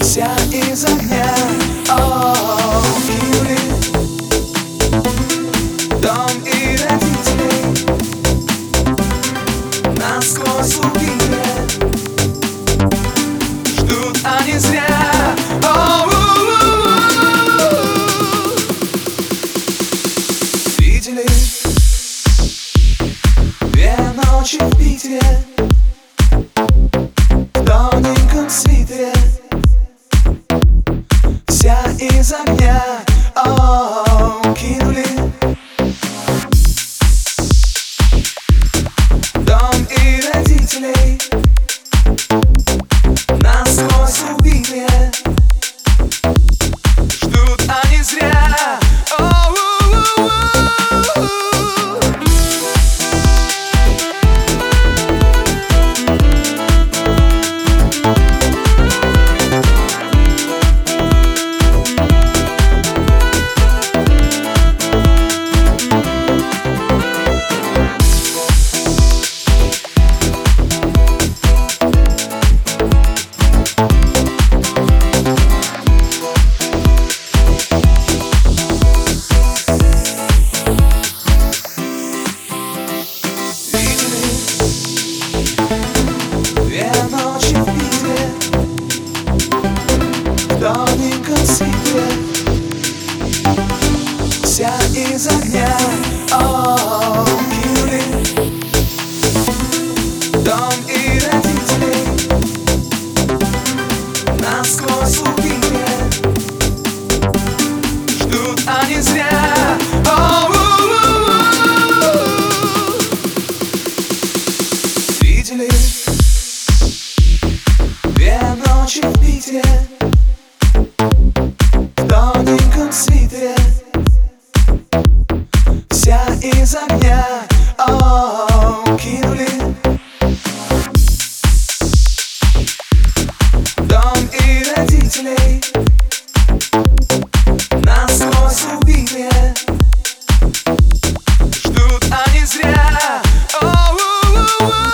Вся из огня О, Юли Дом и из огня О, Юли Дом и родители Насквозь убили Ждут они зря О, Видели Две ночи в За меня, О кинули. Дом и родителей Насквозь убили. Ждут они зря. О -о -о -о -о.